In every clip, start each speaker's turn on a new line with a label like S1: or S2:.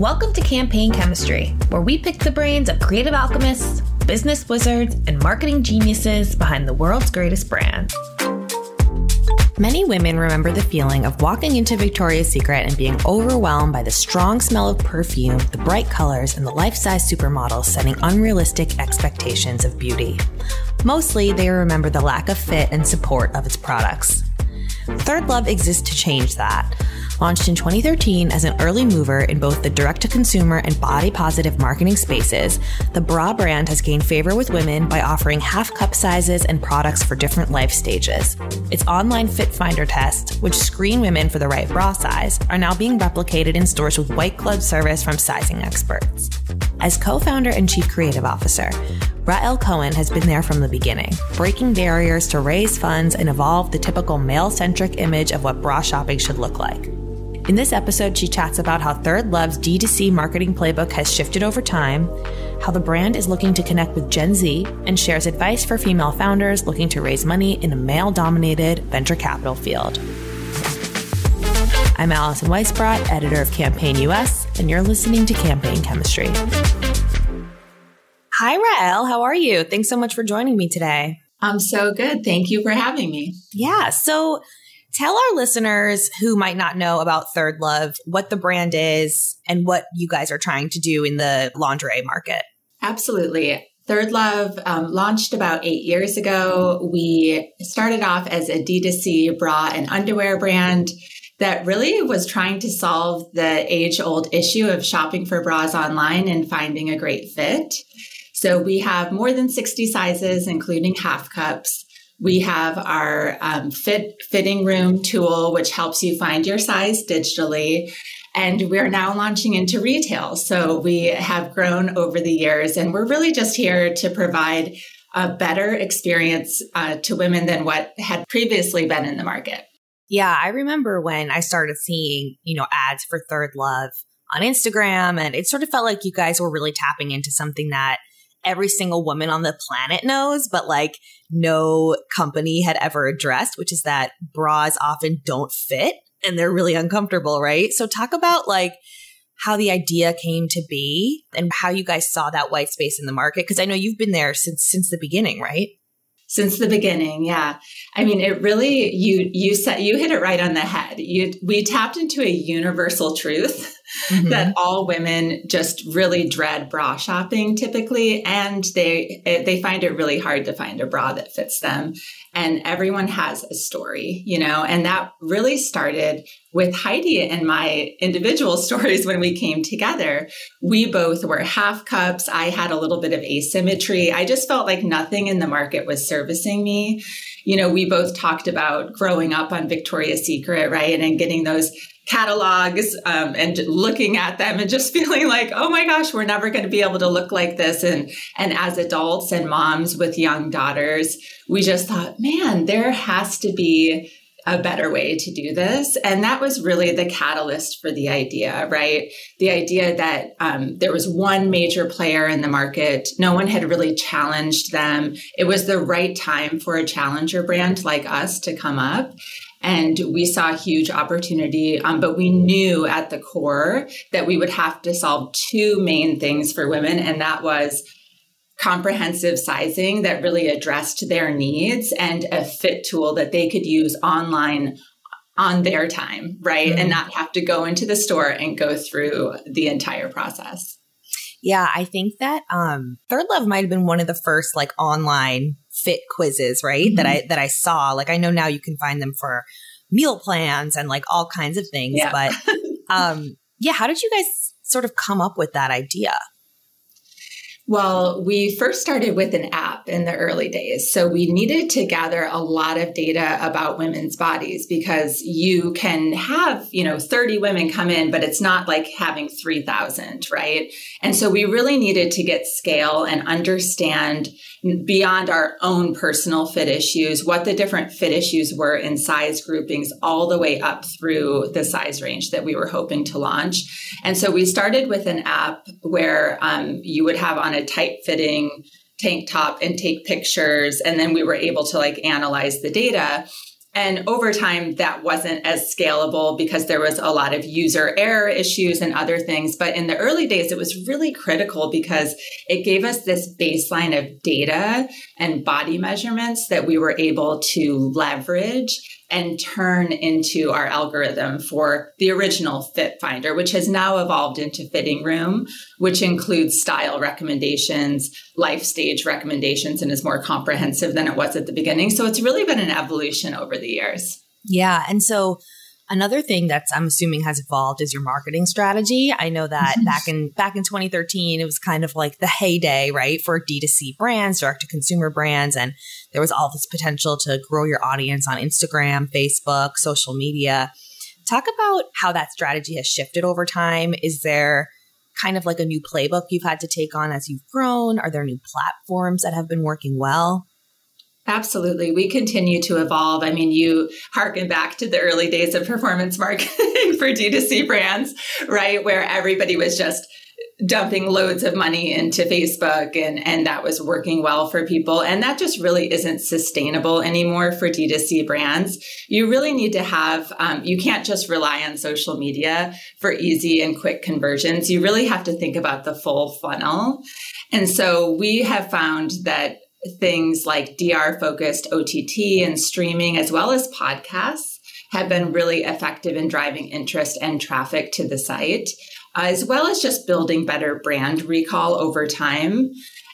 S1: Welcome to Campaign Chemistry, where we pick the brains of creative alchemists, business wizards, and marketing geniuses behind the world's greatest brands. Many women remember the feeling of walking into Victoria's Secret and being overwhelmed by the strong smell of perfume, the bright colors, and the life size supermodels setting unrealistic expectations of beauty. Mostly, they remember the lack of fit and support of its products. Third Love exists to change that. Launched in 2013 as an early mover in both the direct to consumer and body positive marketing spaces, the bra brand has gained favor with women by offering half cup sizes and products for different life stages. Its online fit finder tests, which screen women for the right bra size, are now being replicated in stores with white glove service from sizing experts. As co founder and chief creative officer, Rael Cohen has been there from the beginning, breaking barriers to raise funds and evolve the typical male centric image of what bra shopping should look like. In this episode, she chats about how Third Love's D2C marketing playbook has shifted over time, how the brand is looking to connect with Gen Z, and shares advice for female founders looking to raise money in a male dominated venture capital field. I'm Alison Weissbrot, editor of Campaign US, and you're listening to Campaign Chemistry. Hi, Rael. How are you? Thanks so much for joining me today.
S2: I'm so good. Thank you for having me.
S1: Yeah. So, tell our listeners who might not know about Third Love what the brand is and what you guys are trying to do in the lingerie market.
S2: Absolutely. Third Love um, launched about eight years ago. We started off as a D2C bra and underwear brand that really was trying to solve the age old issue of shopping for bras online and finding a great fit. So we have more than 60 sizes, including half cups. We have our um, fit fitting room tool, which helps you find your size digitally. And we're now launching into retail. So we have grown over the years, and we're really just here to provide a better experience uh, to women than what had previously been in the market.
S1: Yeah, I remember when I started seeing, you know, ads for Third Love on Instagram, and it sort of felt like you guys were really tapping into something that every single woman on the planet knows, but like no company had ever addressed, which is that bras often don't fit and they're really uncomfortable, right? So talk about like how the idea came to be and how you guys saw that white space in the market because I know you've been there since since the beginning, right?
S2: since the beginning yeah i mean it really you you said you hit it right on the head you we tapped into a universal truth mm-hmm. that all women just really dread bra shopping typically and they they find it really hard to find a bra that fits them and everyone has a story you know and that really started with Heidi and my individual stories when we came together, we both were half cups. I had a little bit of asymmetry. I just felt like nothing in the market was servicing me. You know, we both talked about growing up on Victoria's Secret, right? And getting those catalogs um, and looking at them and just feeling like, oh my gosh, we're never going to be able to look like this. And and as adults and moms with young daughters, we just thought, man, there has to be a better way to do this. And that was really the catalyst for the idea, right? The idea that um, there was one major player in the market, no one had really challenged them. It was the right time for a challenger brand like us to come up. And we saw a huge opportunity, um, but we knew at the core that we would have to solve two main things for women, and that was comprehensive sizing that really addressed their needs and a fit tool that they could use online on their time, right? Mm-hmm. And not have to go into the store and go through the entire process.
S1: Yeah, I think that um Third Love might have been one of the first like online fit quizzes, right? Mm-hmm. That I that I saw. Like I know now you can find them for meal plans and like all kinds of things, yeah. but um yeah, how did you guys sort of come up with that idea?
S2: Well, we first started with an app in the early days. So we needed to gather a lot of data about women's bodies because you can have, you know, 30 women come in, but it's not like having 3,000, right? And so we really needed to get scale and understand beyond our own personal fit issues, what the different fit issues were in size groupings all the way up through the size range that we were hoping to launch. And so we started with an app where um, you would have on a tight fitting tank top and take pictures. And then we were able to like analyze the data. And over time, that wasn't as scalable because there was a lot of user error issues and other things. But in the early days, it was really critical because it gave us this baseline of data and body measurements that we were able to leverage and turn into our algorithm for the original Fit Finder, which has now evolved into Fitting Room, which includes style recommendations, life stage recommendations, and is more comprehensive than it was at the beginning. So it's really been an evolution over the years.
S1: Yeah. And so Another thing that's I'm assuming has evolved is your marketing strategy. I know that mm-hmm. back in back in 2013, it was kind of like the heyday, right, for D2C brands, direct to consumer brands, and there was all this potential to grow your audience on Instagram, Facebook, social media. Talk about how that strategy has shifted over time. Is there kind of like a new playbook you've had to take on as you've grown? Are there new platforms that have been working well?
S2: Absolutely. We continue to evolve. I mean, you harken back to the early days of performance marketing for D2C brands, right? Where everybody was just dumping loads of money into Facebook and, and that was working well for people. And that just really isn't sustainable anymore for D2C brands. You really need to have, um, you can't just rely on social media for easy and quick conversions. You really have to think about the full funnel. And so we have found that things like DR focused OTT and streaming, as well as podcasts, have been really effective in driving interest and traffic to the site, as well as just building better brand recall over time.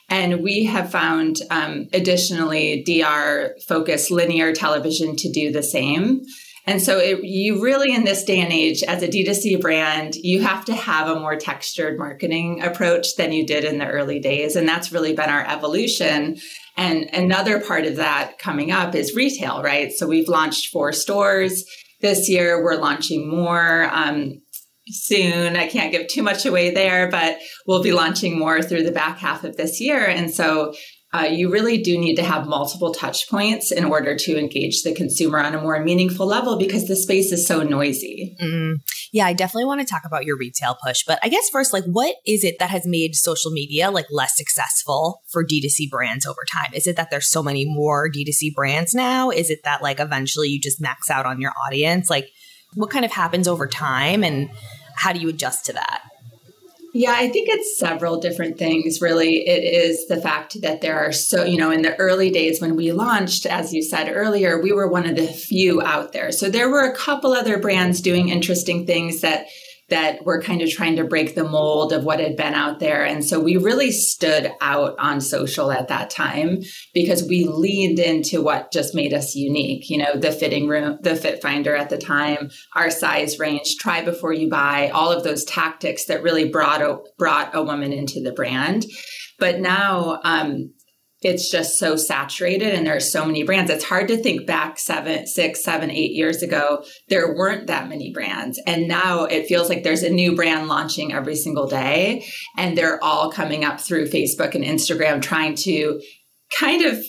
S2: And we have found um, additionally DR focused linear television to do the same. And so it, you really, in this day and age, as a D2C brand, you have to have a more textured marketing approach than you did in the early days. And that's really been our evolution. And another part of that coming up is retail, right? So we've launched four stores this year. We're launching more. Um, soon. I can't give too much away there, but we'll be launching more through the back half of this year. And so uh, you really do need to have multiple touch points in order to engage the consumer on a more meaningful level because the space is so noisy.
S1: Mm-hmm. Yeah, I definitely want to talk about your retail push, but I guess first, like, what is it that has made social media like less successful for D2C brands over time? Is it that there's so many more D2C brands now? Is it that like eventually you just max out on your audience? Like, what kind of happens over time and how do you adjust to that?
S2: Yeah, I think it's several different things, really. It is the fact that there are so, you know, in the early days when we launched, as you said earlier, we were one of the few out there. So there were a couple other brands doing interesting things that that were kind of trying to break the mold of what had been out there. And so we really stood out on social at that time because we leaned into what just made us unique. You know, the fitting room, the fit finder at the time, our size range, try before you buy, all of those tactics that really brought a, brought a woman into the brand. But now, um, it's just so saturated and there are so many brands. It's hard to think back seven, six, seven, eight years ago. There weren't that many brands. And now it feels like there's a new brand launching every single day. And they're all coming up through Facebook and Instagram trying to kind of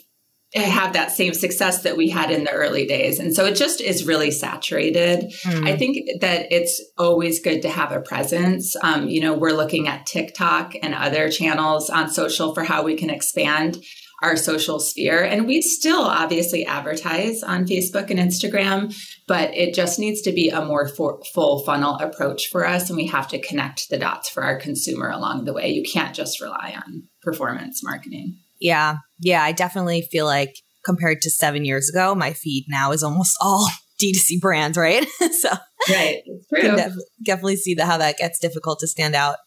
S2: have that same success that we had in the early days. And so it just is really saturated. Mm. I think that it's always good to have a presence. Um, you know, we're looking at TikTok and other channels on social for how we can expand our social sphere. And we still obviously advertise on Facebook and Instagram, but it just needs to be a more for, full funnel approach for us. And we have to connect the dots for our consumer along the way. You can't just rely on performance marketing.
S1: Yeah. Yeah. I definitely feel like compared to seven years ago, my feed now is almost all D2C brands, right?
S2: so, right. True.
S1: Def- definitely see the, how that gets difficult to stand out.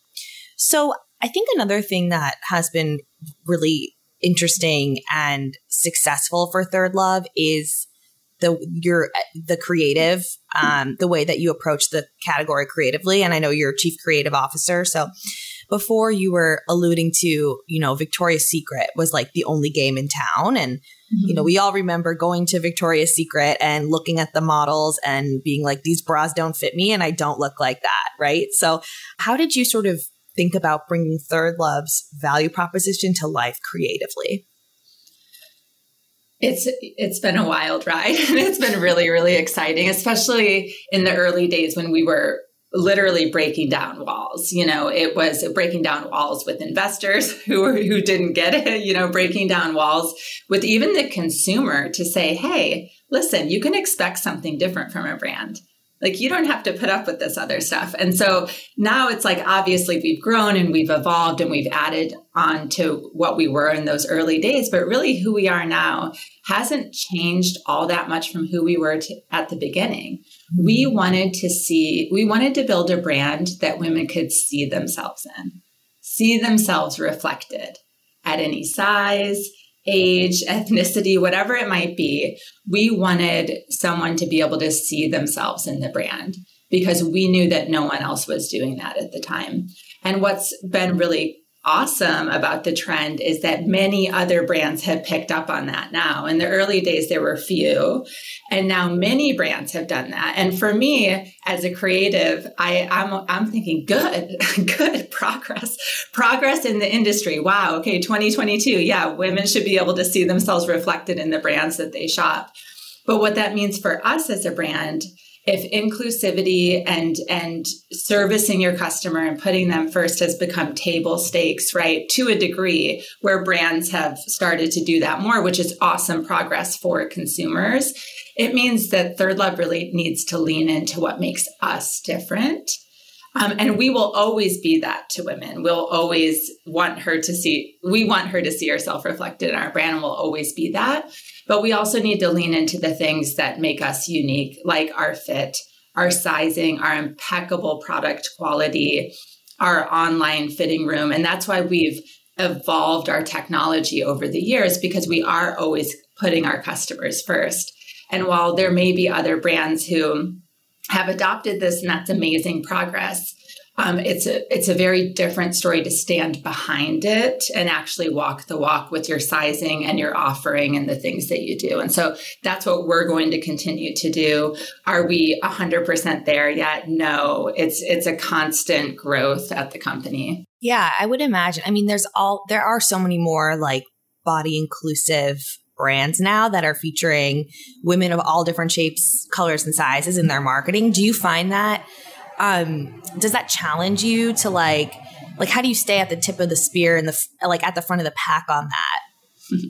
S1: So, I think another thing that has been really interesting and successful for Third Love is the your the creative um, the way that you approach the category creatively and i know you're chief creative officer so before you were alluding to you know victoria's secret was like the only game in town and mm-hmm. you know we all remember going to victoria's secret and looking at the models and being like these bras don't fit me and i don't look like that right so how did you sort of think about bringing Third Love's value proposition to life creatively?
S2: It's it's been a wild ride and it's been really really exciting especially in the early days when we were literally breaking down walls you know it was breaking down walls with investors who were, who didn't get it you know breaking down walls with even the consumer to say hey listen, you can expect something different from a brand. Like you don't have to put up with this other stuff. And so now it's like obviously we've grown and we've evolved and we've added on to what we were in those early days, but really who we are now hasn't changed all that much from who we were to, at the beginning. Mm-hmm. We wanted to see, we wanted to build a brand that women could see themselves in, see themselves reflected at any size, age, ethnicity, whatever it might be, we wanted someone to be able to see themselves in the brand because we knew that no one else was doing that at the time. And what's been really awesome about the trend is that many other brands have picked up on that now. In the early days, there were few, and now many brands have done that. And for me, as a creative, I, I'm I'm thinking, good, good progress, progress in the industry. Wow, okay, 2022, yeah, women should be able to see themselves reflected in the brands that they shop. But what that means for us as a brand if inclusivity and and servicing your customer and putting them first has become table stakes right to a degree where brands have started to do that more which is awesome progress for consumers it means that third love really needs to lean into what makes us different um, and we will always be that to women. We'll always want her to see, we want her to see herself reflected in our brand, and we'll always be that. But we also need to lean into the things that make us unique, like our fit, our sizing, our impeccable product quality, our online fitting room. And that's why we've evolved our technology over the years because we are always putting our customers first. And while there may be other brands who have adopted this, and that's amazing progress. Um, it's a it's a very different story to stand behind it and actually walk the walk with your sizing and your offering and the things that you do. And so that's what we're going to continue to do. Are we 100% there yet? No. It's it's a constant growth at the company.
S1: Yeah, I would imagine. I mean, there's all there are so many more like body inclusive brands now that are featuring women of all different shapes, colors, and sizes in their marketing. Do you find that? Um, does that challenge you to like, like, how do you stay at the tip of the spear and the like at the front of the pack on that?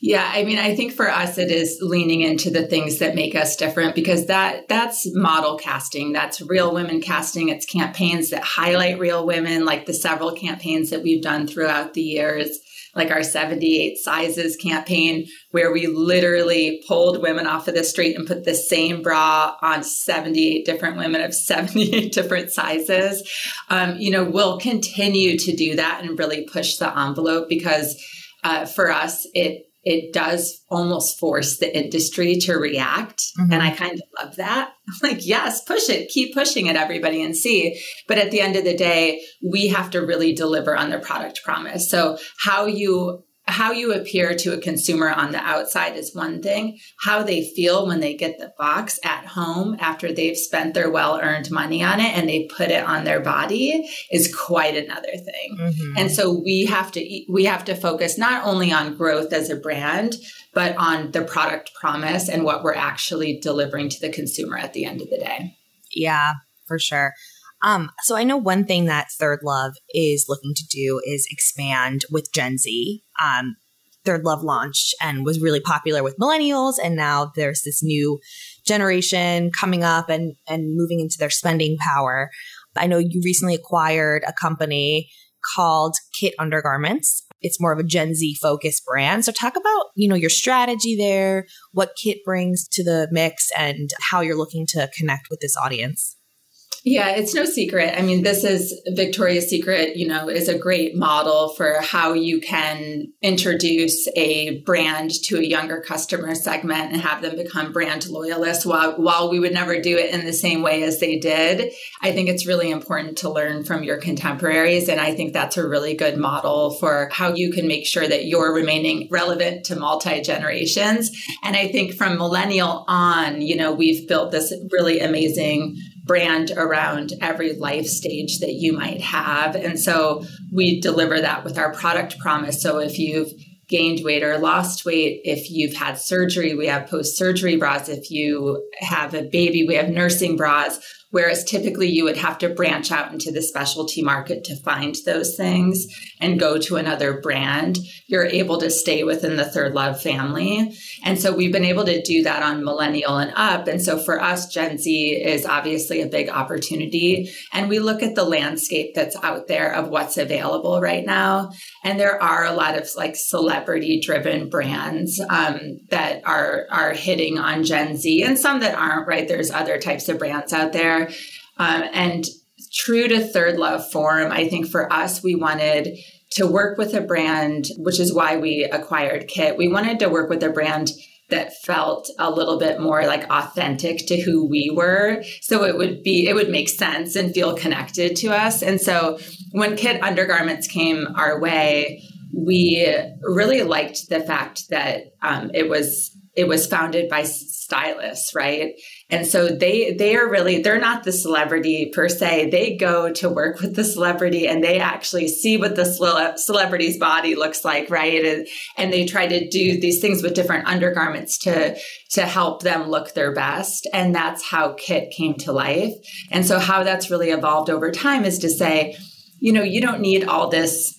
S2: Yeah, I mean, I think for us it is leaning into the things that make us different because that that's model casting. That's real women casting. It's campaigns that highlight real women, like the several campaigns that we've done throughout the years like our 78 sizes campaign, where we literally pulled women off of the street and put the same bra on 78 different women of 78 different sizes. Um, you know, we'll continue to do that and really push the envelope because uh, for us, it it does almost force the industry to react. Mm-hmm. And I kind of love that. Like, yes, push it, keep pushing it, everybody, and see. But at the end of the day, we have to really deliver on the product promise. So, how you how you appear to a consumer on the outside is one thing. How they feel when they get the box at home after they've spent their well earned money on it and they put it on their body is quite another thing. Mm-hmm. And so we have to we have to focus not only on growth as a brand, but on the product promise and what we're actually delivering to the consumer at the end of the day.
S1: Yeah, for sure. Um, so I know one thing that Third Love is looking to do is expand with Gen Z. Um, Third Love launched and was really popular with millennials, and now there's this new generation coming up and and moving into their spending power. I know you recently acquired a company called Kit Undergarments. It's more of a Gen Z focused brand. So talk about, you know, your strategy there, what Kit brings to the mix and how you're looking to connect with this audience.
S2: Yeah, it's no secret. I mean, this is Victoria's Secret, you know, is a great model for how you can introduce a brand to a younger customer segment and have them become brand loyalists while while we would never do it in the same way as they did. I think it's really important to learn from your contemporaries and I think that's a really good model for how you can make sure that you're remaining relevant to multi-generations. And I think from millennial on, you know, we've built this really amazing brand around every life stage that you might have. And so we deliver that with our product promise. So if you've gained weight or lost weight. If you've had surgery, we have post surgery bras. If you have a baby, we have nursing bras. Whereas typically you would have to branch out into the specialty market to find those things and go to another brand. You're able to stay within the Third Love family. And so we've been able to do that on millennial and up. And so for us, Gen Z is obviously a big opportunity. And we look at the landscape that's out there of what's available right now. And there are a lot of like celebrity driven brands um, that are, are hitting on Gen Z and some that aren't, right? There's other types of brands out there there. Um, and true to Third Love Form, I think for us, we wanted to work with a brand, which is why we acquired Kit. We wanted to work with a brand that felt a little bit more like authentic to who we were. So it would be, it would make sense and feel connected to us. And so when Kit Undergarments came our way, we really liked the fact that um, it was it was founded by stylists, right? And so they they are really they're not the celebrity per se. They go to work with the celebrity and they actually see what the celebrity's body looks like, right? And, and they try to do these things with different undergarments to to help them look their best. And that's how Kit came to life. And so how that's really evolved over time is to say, you know, you don't need all this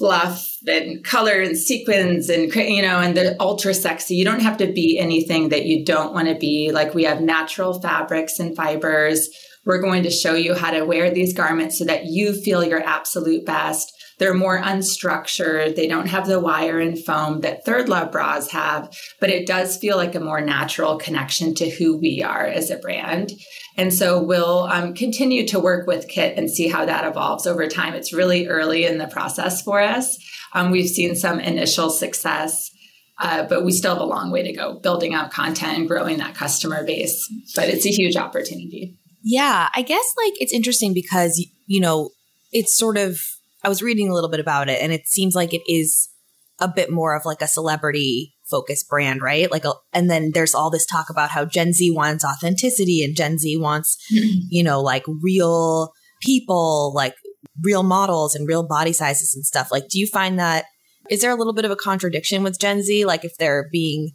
S2: fluff and color and sequins and you know and the ultra sexy. You don't have to be anything that you don't want to be. Like we have natural fabrics and fibers. We're going to show you how to wear these garments so that you feel your absolute best they're more unstructured they don't have the wire and foam that third love bras have but it does feel like a more natural connection to who we are as a brand and so we'll um, continue to work with kit and see how that evolves over time it's really early in the process for us um, we've seen some initial success, uh, but we still have a long way to go building out content and growing that customer base. But it's a huge opportunity.
S1: Yeah, I guess like it's interesting because, you know, it's sort of, I was reading a little bit about it and it seems like it is a bit more of like a celebrity focused brand, right? Like, a, and then there's all this talk about how Gen Z wants authenticity and Gen Z wants, mm-hmm. you know, like real people, like real models and real body sizes and stuff. Like, do you find that is there a little bit of a contradiction with Gen Z? Like, if they're being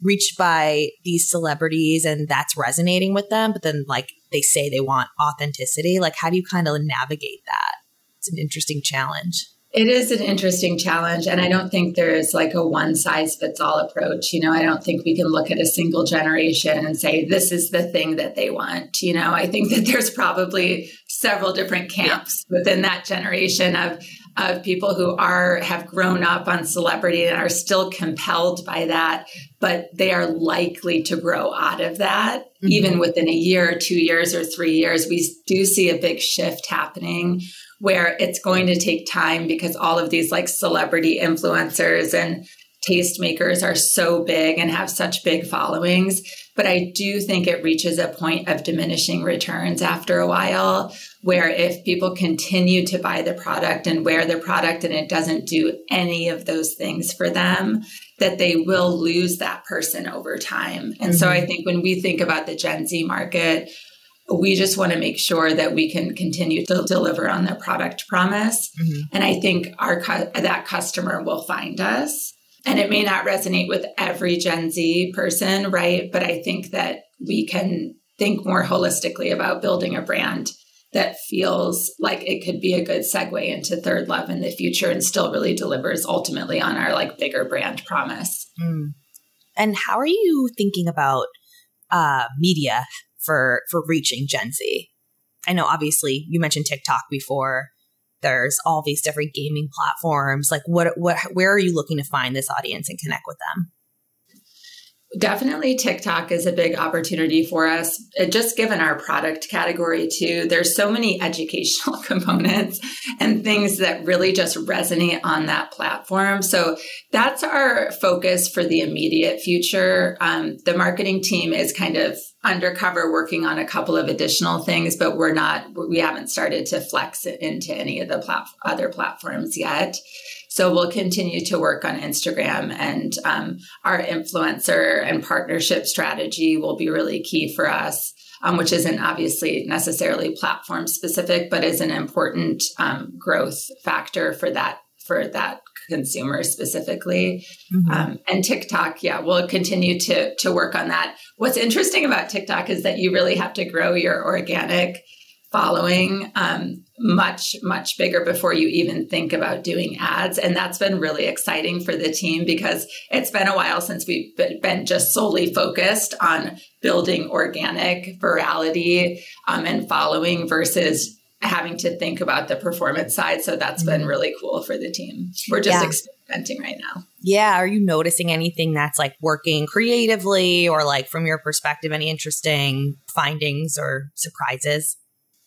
S1: reached by these celebrities and that's resonating with them, but then like they say they want authenticity, like, how do you kind of navigate that? An interesting challenge.
S2: It is an interesting challenge. And I don't think there's like a one size fits all approach. You know, I don't think we can look at a single generation and say, this is the thing that they want. You know, I think that there's probably several different camps within that generation of, of people who are have grown up on celebrity and are still compelled by that but they are likely to grow out of that mm-hmm. even within a year or two years or three years we do see a big shift happening where it's going to take time because all of these like celebrity influencers and tastemakers are so big and have such big followings. But I do think it reaches a point of diminishing returns after a while, where if people continue to buy the product and wear the product and it doesn't do any of those things for them, that they will lose that person over time. And mm-hmm. so I think when we think about the Gen Z market, we just want to make sure that we can continue to deliver on the product promise. Mm-hmm. And I think our that customer will find us. And it may not resonate with every Gen Z person, right? But I think that we can think more holistically about building a brand that feels like it could be a good segue into third love in the future and still really delivers ultimately on our like bigger brand promise. Mm.
S1: And how are you thinking about uh, media for for reaching Gen Z. I know obviously you mentioned TikTok before. There's all these different gaming platforms. Like what what where are you looking to find this audience and connect with them?
S2: Definitely TikTok is a big opportunity for us. It, just given our product category too, there's so many educational components and things that really just resonate on that platform. So that's our focus for the immediate future. Um, the marketing team is kind of undercover working on a couple of additional things, but we're not, we haven't started to flex it into any of the plat- other platforms yet. So we'll continue to work on Instagram and um, our influencer and partnership strategy will be really key for us. Um, which isn't obviously necessarily platform specific, but is an important um, growth factor for that for that consumer specifically. Mm-hmm. Um, and TikTok, yeah, we'll continue to to work on that. What's interesting about TikTok is that you really have to grow your organic following um, much much bigger before you even think about doing ads and that's been really exciting for the team because it's been a while since we've been just solely focused on building organic virality um, and following versus having to think about the performance side. So that's been mm-hmm. really cool for the team. We're just yeah. experimenting right now.
S1: Yeah. Are you noticing anything that's like working creatively or like from your perspective, any interesting findings or surprises?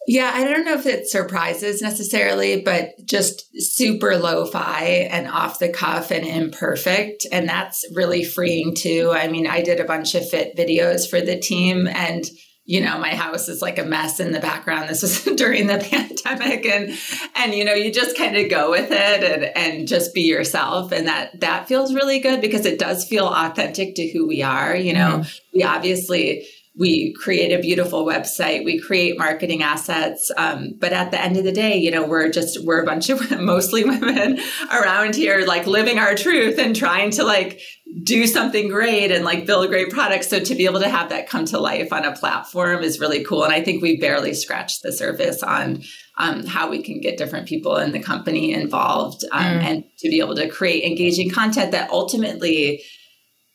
S2: Yeah, I don't know if it surprises necessarily, but just super lo fi and off the cuff and imperfect. And that's really freeing too. I mean, I did a bunch of fit videos for the team and you know my house is like a mess in the background. This was during the pandemic and and you know you just kind of go with it and and just be yourself. And that that feels really good because it does feel authentic to who we are you know. Mm-hmm. we obviously we create a beautiful website. We create marketing assets. Um, but at the end of the day you know we're just we're a bunch of mostly women around here like living our truth and trying to like do something great and like build a great products so to be able to have that come to life on a platform is really cool and i think we barely scratched the surface on um, how we can get different people in the company involved um, mm. and to be able to create engaging content that ultimately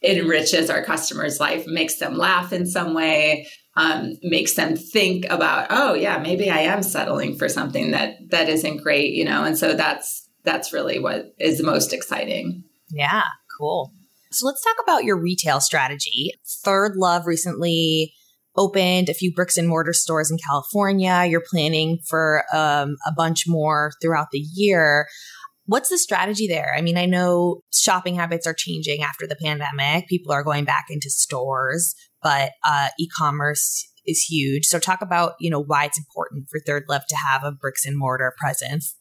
S2: enriches our customers' life, makes them laugh in some way, um, makes them think about, oh yeah, maybe I am settling for something that that isn't great, you know. And so that's that's really what is the most exciting.
S1: Yeah, cool. So let's talk about your retail strategy. Third Love recently opened a few bricks and mortar stores in California. You're planning for um, a bunch more throughout the year. What's the strategy there? I mean, I know shopping habits are changing after the pandemic. People are going back into stores, but uh, e-commerce is huge. So talk about, you know, why it's important for Third Love to have a bricks and mortar presence.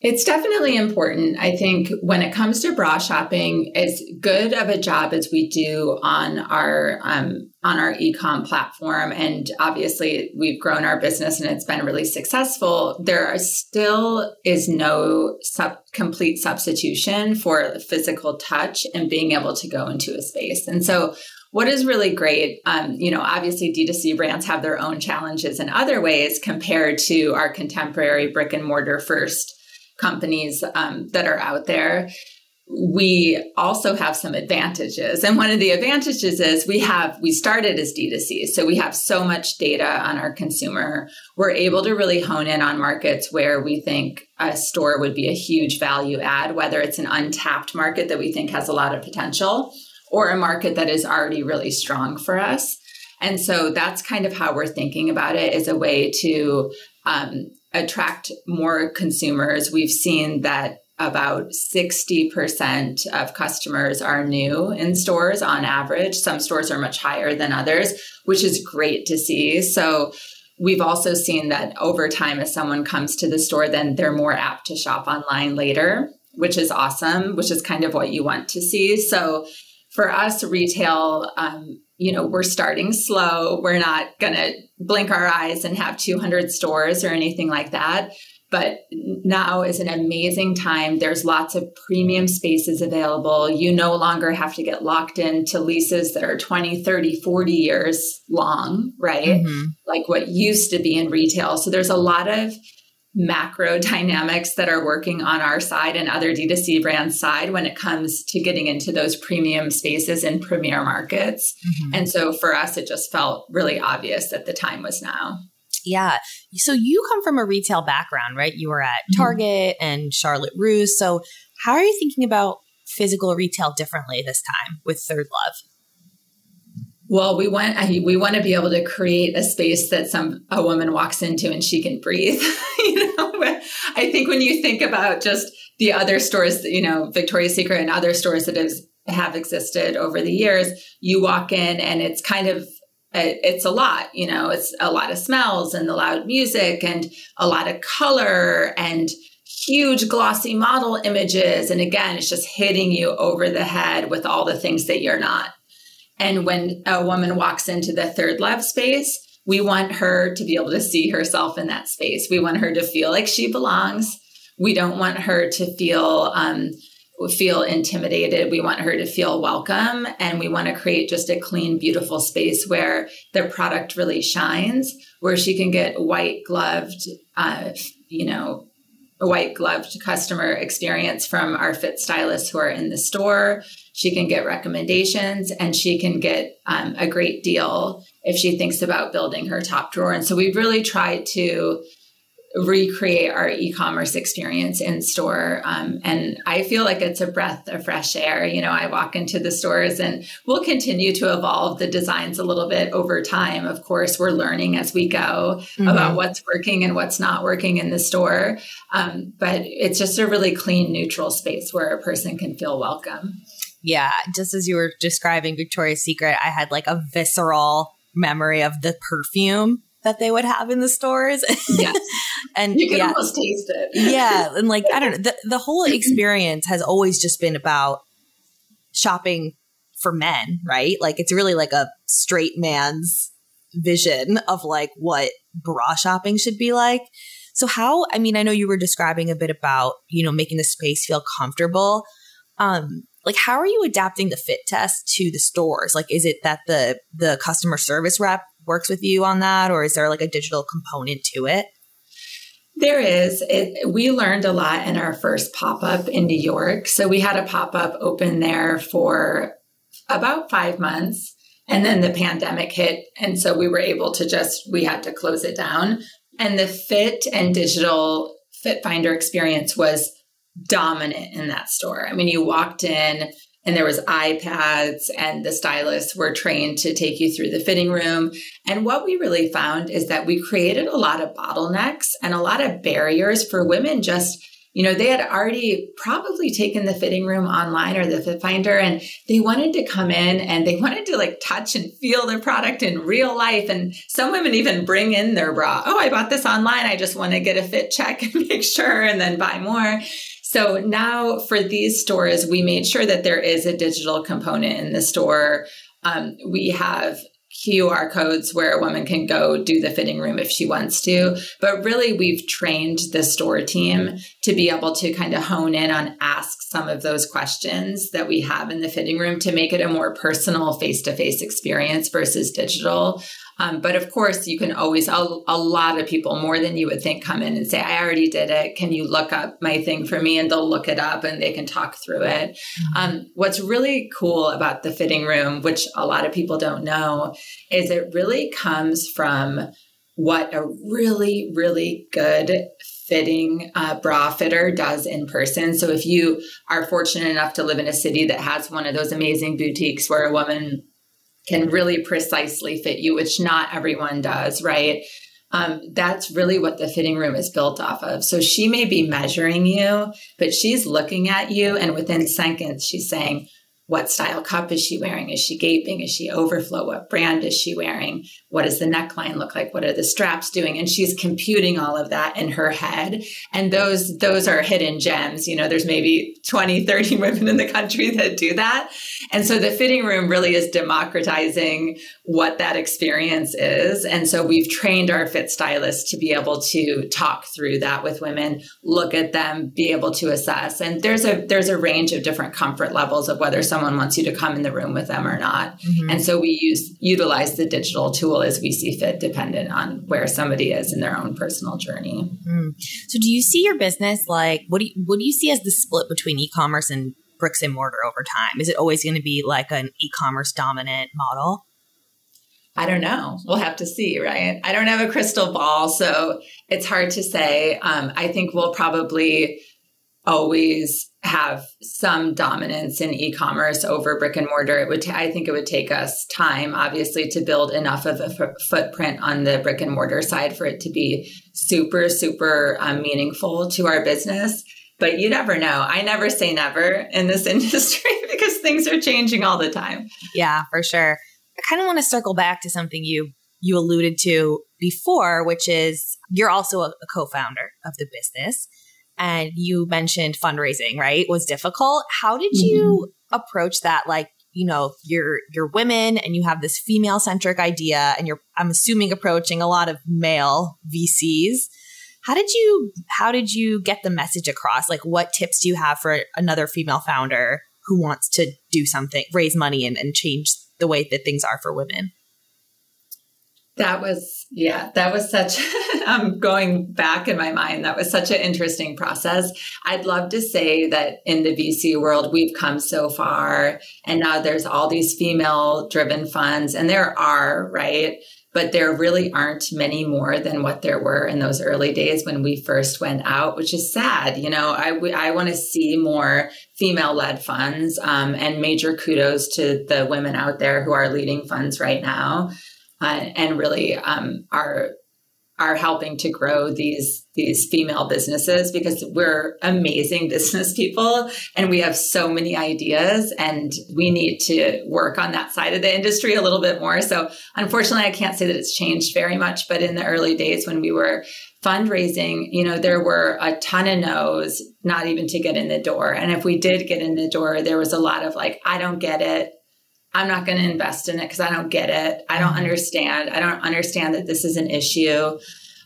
S2: It's definitely important. I think when it comes to bra shopping, as good of a job as we do on our um, on our ecom platform, and obviously we've grown our business and it's been really successful. There are still is no sub- complete substitution for the physical touch and being able to go into a space. And so what is really great, um, you know, obviously D2C brands have their own challenges in other ways compared to our contemporary brick and mortar first companies um, that are out there. We also have some advantages and one of the advantages is we have we started as d2c so we have so much data on our consumer. We're able to really hone in on markets where we think a store would be a huge value add whether it's an untapped market that we think has a lot of potential or a market that is already really strong for us. And so that's kind of how we're thinking about it as a way to um, attract more consumers. We've seen that about 60% of customers are new in stores on average. Some stores are much higher than others, which is great to see. So we've also seen that over time, as someone comes to the store, then they're more apt to shop online later, which is awesome, which is kind of what you want to see. So for us, retail, um, you know, we're starting slow. We're not going to blink our eyes and have 200 stores or anything like that. But now is an amazing time. There's lots of premium spaces available. You no longer have to get locked into leases that are 20, 30, 40 years long, right? Mm-hmm. Like what used to be in retail. So there's a lot of macro dynamics that are working on our side and other D2C brands side when it comes to getting into those premium spaces in premier markets. Mm-hmm. And so for us, it just felt really obvious that the time was now.
S1: Yeah. So you come from a retail background, right? You were at mm-hmm. Target mm-hmm. and Charlotte Russe. So how are you thinking about physical retail differently this time with Third Love?
S2: Well, we want we want to be able to create a space that some a woman walks into and she can breathe. you know, I think when you think about just the other stores, you know, Victoria's Secret and other stores that has, have existed over the years, you walk in and it's kind of uh, it's a lot, you know, it's a lot of smells and the loud music and a lot of color and huge glossy model images. And again, it's just hitting you over the head with all the things that you're not. And when a woman walks into the third love space, we want her to be able to see herself in that space. We want her to feel like she belongs. we don't want her to feel um, feel intimidated. We want her to feel welcome. And we want to create just a clean, beautiful space where the product really shines, where she can get white gloved, uh, you know, a white gloved customer experience from our fit stylists who are in the store. She can get recommendations and she can get um, a great deal if she thinks about building her top drawer. And so we've really tried to recreate our e-commerce experience in store. Um, and i feel like it's a breath of fresh air. You know i walk into the stores and we'll continue to evolve the designs a little bit over time. Of course we're learning as we go mm-hmm. about what's working and what's not working in the store. Um, but it's just a really clean neutral space where a person can feel welcome.
S1: Yeah just as you were describing victoria's secret i had like a visceral memory of the perfume that they would have in the stores.
S2: Yes.
S1: and
S2: you can
S1: yeah,
S2: almost taste it.
S1: yeah. And like, I don't know, the, the whole experience has always just been about shopping for men, right? Like it's really like a straight man's vision of like what bra shopping should be like. So how, I mean, I know you were describing a bit about, you know, making the space feel comfortable. Um, like how are you adapting the fit test to the stores? Like is it that the the customer service rep works with you on that, or is there like a digital component to it?
S2: There is. It, we learned a lot in our first pop up in New York. So we had a pop up open there for about five months. And then the pandemic hit. And so we were able to just, we had to close it down. And the fit and digital fit finder experience was dominant in that store. I mean, you walked in, and there was iPads and the stylists were trained to take you through the fitting room. And what we really found is that we created a lot of bottlenecks and a lot of barriers for women just you know, they had already probably taken the fitting room online or the fit finder and they wanted to come in and they wanted to like touch and feel the product in real life. And some women even bring in their bra. Oh, I bought this online. I just want to get a fit check and make sure and then buy more. So now for these stores, we made sure that there is a digital component in the store. Um, we have QR codes where a woman can go do the fitting room if she wants to. But really, we've trained the store team to be able to kind of hone in on ask some of those questions that we have in the fitting room to make it a more personal face to face experience versus digital. Um, but of course, you can always, a, a, lot of people, more than you would think, come in and say, I already did it. Can you look up my thing for me? And they'll look it up and they can talk through it. Mm-hmm. Um, what's really cool about the fitting room, which a lot of people don't know, is it really comes from what a really, really good fitting uh, bra fitter does in person. So if you are fortunate enough to live in a city that has one of those amazing boutiques where a woman can really precisely fit you, which not everyone does, right? Um, that's really what the fitting room is built off of. So she may be measuring you, but she's looking at you, and within seconds, she's saying, what style cup is she wearing? Is she gaping? Is she overflow? What brand is she wearing? What does the neckline look like? What are the straps doing? And she's computing all of that in her head. And those, those are hidden gems. You know, there's maybe 20, 30 women in the country that do that. And so the fitting room really is democratizing what that experience is. And so we've trained our fit stylists to be able to talk through that with women, look at them, be able to assess. And there's a, there's a range of different comfort levels of whether someone wants you to come in the room with them or not. Mm-hmm. And so we use utilize the digital tool as we see fit, dependent on where somebody is in their own personal journey.
S1: Mm. So, do you see your business like what do you, what do you see as the split between e-commerce and bricks and mortar over time? Is it always going to be like an e-commerce dominant model?
S2: I don't know. We'll have to see, right? I don't have a crystal ball, so it's hard to say. Um, I think we'll probably always have some dominance in e-commerce over brick and mortar it would t- I think it would take us time obviously to build enough of a f- footprint on the brick and mortar side for it to be super super um, meaningful to our business. But you never know. I never say never in this industry because things are changing all the time.
S1: Yeah for sure. I kind of want to circle back to something you you alluded to before which is you're also a, a co-founder of the business and you mentioned fundraising, right? Was difficult. How did you mm-hmm. approach that? Like, you know, you're you're women and you have this female centric idea and you're I'm assuming approaching a lot of male VCs. How did you how did you get the message across? Like what tips do you have for another female founder who wants to do something, raise money and, and change the way that things are for women?
S2: That was, yeah, that was such, I'm going back in my mind. That was such an interesting process. I'd love to say that in the VC world, we've come so far and now there's all these female driven funds and there are, right? But there really aren't many more than what there were in those early days when we first went out, which is sad. You know, I, I want to see more female led funds um, and major kudos to the women out there who are leading funds right now uh, and really um, are are helping to grow these these female businesses because we're amazing business people and we have so many ideas and we need to work on that side of the industry a little bit more. So unfortunately i can't say that it's changed very much but in the early days when we were fundraising you know there were a ton of no's not even to get in the door. And if we did get in the door there was a lot of like i don't get it I'm not going to invest in it because I don't get it. I don't mm-hmm. understand. I don't understand that this is an issue.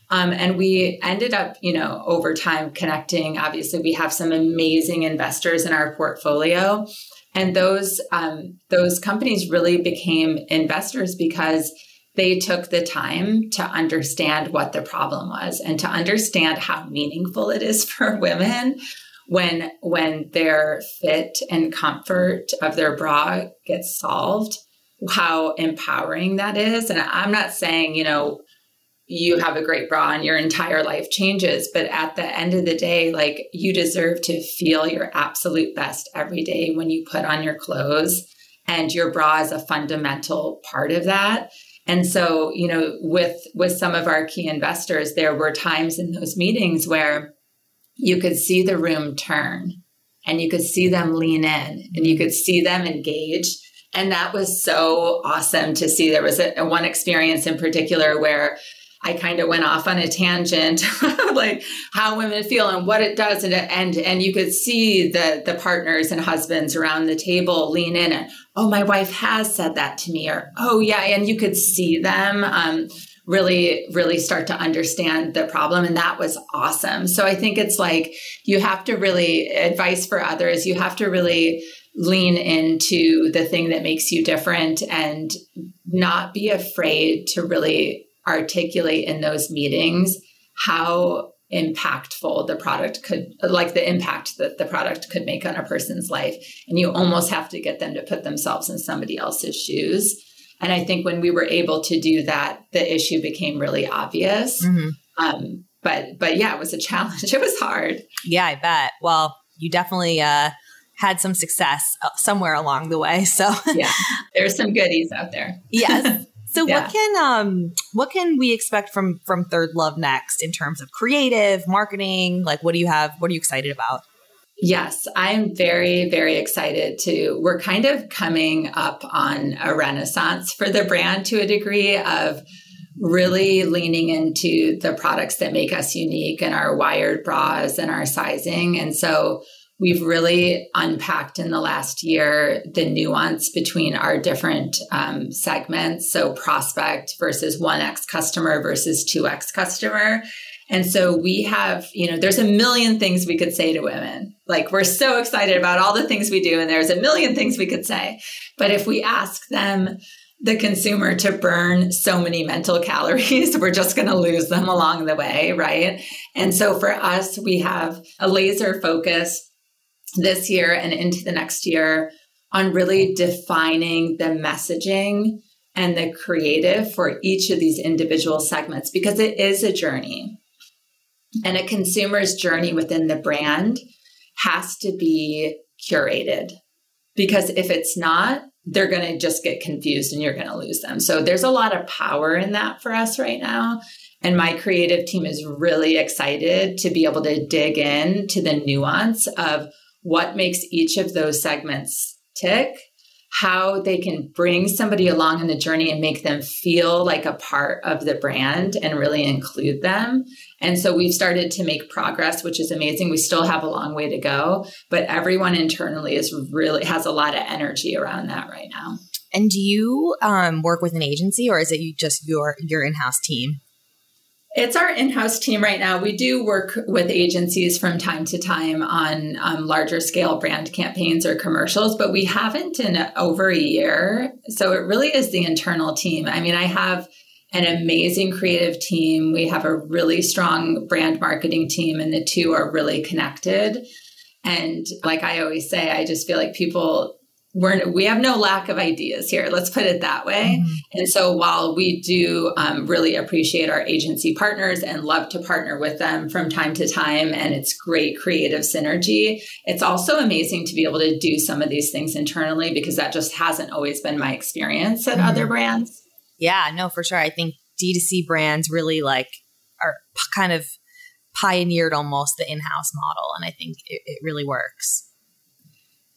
S2: Um, and we ended up, you know, over time connecting. Obviously, we have some amazing investors in our portfolio, and those um, those companies really became investors because they took the time to understand what the problem was and to understand how meaningful it is for women when when their fit and comfort of their bra gets solved how empowering that is. And i'm not saying you know you have a great bra and your entire life changes but at the end of the day like you deserve to feel your absolute best every day when you put on your clothes and your bra is a fundamental part of that. And so you know with with some of our key investors there were times in those meetings where you could see the room turn and you could see them lean in and you could see them engage. And that was so awesome to see. There was a, a one experience in particular where I kind of went off on a tangent, like how women feel and what it does, and and and you could see the the partners and husbands around the table lean in and oh, my wife has said that to me, or oh yeah, and you could see them. Um, really really start to understand the problem and that was awesome. So i think it's like you have to really advice for others you have to really lean into the thing that makes you different and not be afraid to really articulate in those meetings how impactful the product could like the impact that the product could make on a person's life. And you almost have to get them to put themselves in somebody else's shoes and I think when we were able to do that, the issue became really obvious. Mm-hmm. Um, but but yeah, it was a challenge. It was hard.
S1: Yeah, I bet. Well, you definitely uh, had some success uh, somewhere along the way. So
S2: yeah, there's some goodies out there.
S1: yes. So yeah. what can um what can we expect from from Third Love next in terms of creative marketing? Like, what do you have? What are you excited about?
S2: Yes, I'm very, very excited to. We're kind of coming up on a renaissance for the brand to a degree of really leaning into the products that make us unique and our wired bras and our sizing. And so we've really unpacked in the last year the nuance between our different um, segments. So prospect versus 1X customer versus 2X customer. And so we have, you know, there's a million things we could say to women. Like we're so excited about all the things we do, and there's a million things we could say. But if we ask them, the consumer to burn so many mental calories, we're just going to lose them along the way, right? And so for us, we have a laser focus this year and into the next year on really defining the messaging and the creative for each of these individual segments because it is a journey. And a consumer's journey within the brand has to be curated because if it's not, they're going to just get confused and you're going to lose them. So there's a lot of power in that for us right now. And my creative team is really excited to be able to dig in to the nuance of what makes each of those segments tick how they can bring somebody along in the journey and make them feel like a part of the brand and really include them. And so we've started to make progress, which is amazing. We still have a long way to go, but everyone internally is really has a lot of energy around that right now.
S1: And do you um, work with an agency or is it you just your your in-house team?
S2: It's our in-house team right now. We do work with agencies from time to time on um, larger scale brand campaigns or commercials, but we haven't in over a year. So it really is the internal team. I mean, I have an amazing creative team. We have a really strong brand marketing team, and the two are really connected. And like I always say, I just feel like people we're we have no lack of ideas here let's put it that way mm-hmm. and so while we do um, really appreciate our agency partners and love to partner with them from time to time and it's great creative synergy it's also amazing to be able to do some of these things internally because that just hasn't always been my experience at mm-hmm. other brands
S3: yeah no for sure i think d2c brands really like are kind of pioneered almost the in-house model and i think it, it really works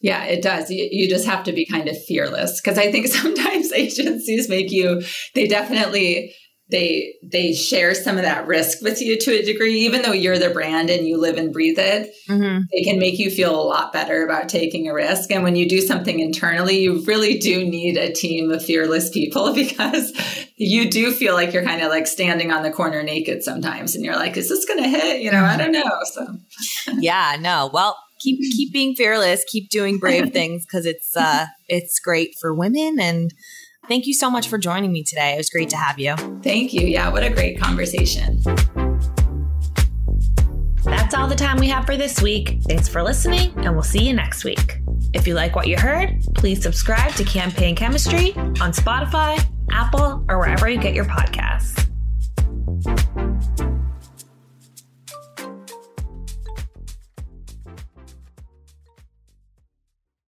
S2: yeah, it does. You, you, just have to be kind of fearless because I think sometimes agencies make you, they definitely they they share some of that risk with you to a degree. Even though you're the brand and you live and breathe it mm-hmm. they can make you feel a lot better about taking a risk. And when you do something internally you really do need a team of fearless people because you do feel like you're kind of like standing on the corner naked sometimes and you're like is this going to hit? You know i don't know so.
S3: Yeah no. Well keep keep being fearless, keep doing brave things because it's uh it's great for women and thank you so much for joining me today. It was great to have you.
S2: Thank you. Yeah, what a great conversation.
S1: That's all the time we have for this week. Thanks for listening, and we'll see you next week. If you like what you heard, please subscribe to Campaign Chemistry on Spotify, Apple, or wherever you get your podcasts.